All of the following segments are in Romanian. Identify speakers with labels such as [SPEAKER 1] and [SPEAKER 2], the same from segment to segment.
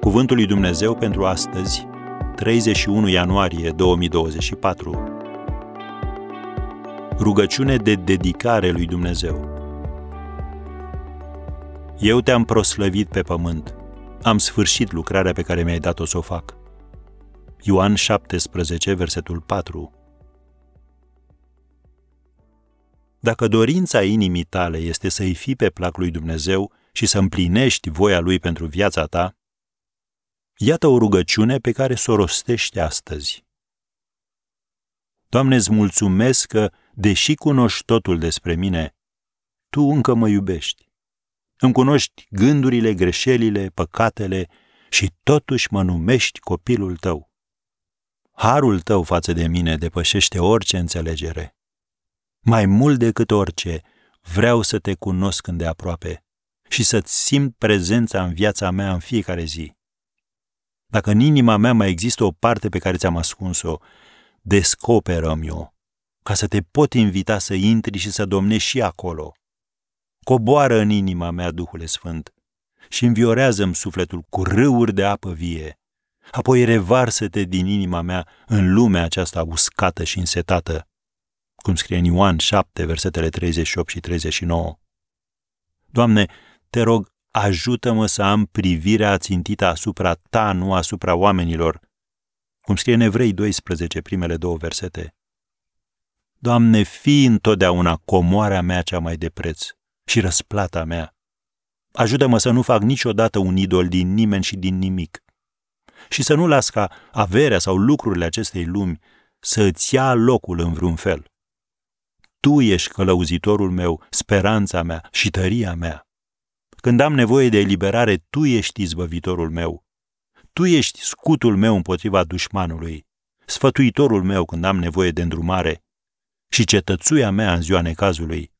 [SPEAKER 1] Cuvântul lui Dumnezeu pentru astăzi, 31 ianuarie 2024. Rugăciune de dedicare lui Dumnezeu. Eu te-am proslăvit pe pământ. Am sfârșit lucrarea pe care mi-ai dat-o să o fac. Ioan 17, versetul 4. Dacă dorința inimii tale este să-i fii pe plac lui Dumnezeu și să împlinești voia lui pentru viața ta, iată o rugăciune pe care să o rostești astăzi. Doamne, îți mulțumesc că, deși cunoști totul despre mine, Tu încă mă iubești. Îmi cunoști gândurile, greșelile, păcatele și totuși mă numești copilul Tău. Harul Tău față de mine depășește orice înțelegere. Mai mult decât orice, vreau să te cunosc îndeaproape și să-ți simt prezența în viața mea în fiecare zi. Dacă în inima mea mai există o parte pe care ți-am ascuns-o, descoperă-mi-o, ca să te pot invita să intri și să domnești și acolo. Coboară în inima mea, Duhule Sfânt, și înviorează-mi sufletul cu râuri de apă vie. Apoi revarsă-te din inima mea în lumea aceasta uscată și însetată, cum scrie în Ioan 7, versetele 38 și 39. Doamne, te rog, ajută-mă să am privirea țintită asupra Ta, nu asupra oamenilor, cum scrie în Evrei 12, primele două versete. Doamne, fii întotdeauna comoarea mea cea mai de preț și răsplata mea. Ajută-mă să nu fac niciodată un idol din nimeni și din nimic. Și să nu las ca averea sau lucrurile acestei lumi să îți ia locul în vreun fel. Tu ești călăuzitorul meu, speranța mea și tăria mea. Când am nevoie de eliberare, Tu ești izbăvitorul meu. Tu ești scutul meu împotriva dușmanului, sfătuitorul meu când am nevoie de îndrumare și cetățuia mea în ziua necazului.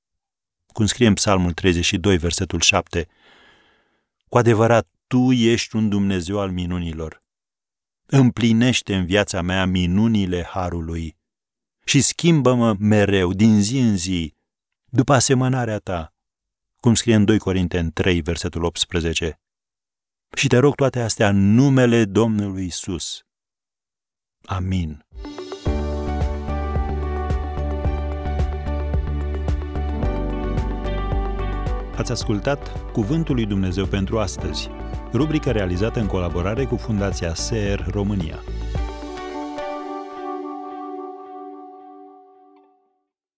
[SPEAKER 1] Cum scrie în Psalmul 32, versetul 7, Cu adevărat, Tu ești un Dumnezeu al minunilor. Împlinește în viața mea minunile Harului și schimbă-mă mereu, din zi în zi, după asemănarea ta, cum scrie în 2 Corinteni 3, versetul 18. Și te rog toate astea în numele Domnului Isus. Amin. Ați ascultat Cuvântul lui Dumnezeu pentru astăzi, rubrica realizată în colaborare cu Fundația SER România.